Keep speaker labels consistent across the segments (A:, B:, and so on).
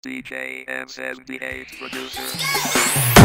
A: DJ M78 producer.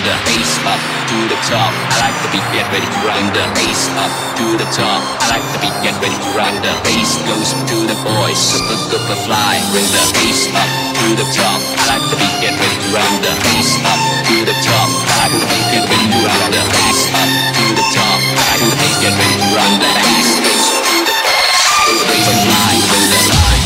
B: grind the
C: face up to the top. I like the beat, get ready to grind the bass up to the top. I like the beat, get ready to grind the bass goes to the boys. Super duper fly, bring the bass up to the top. I like the beat, get ready to grind the bass up to the top. I like the beat, get ready to grind the bass up to the top. I like the beat, get ready to grind the face goes to the boys. Super duper fly, bring the face.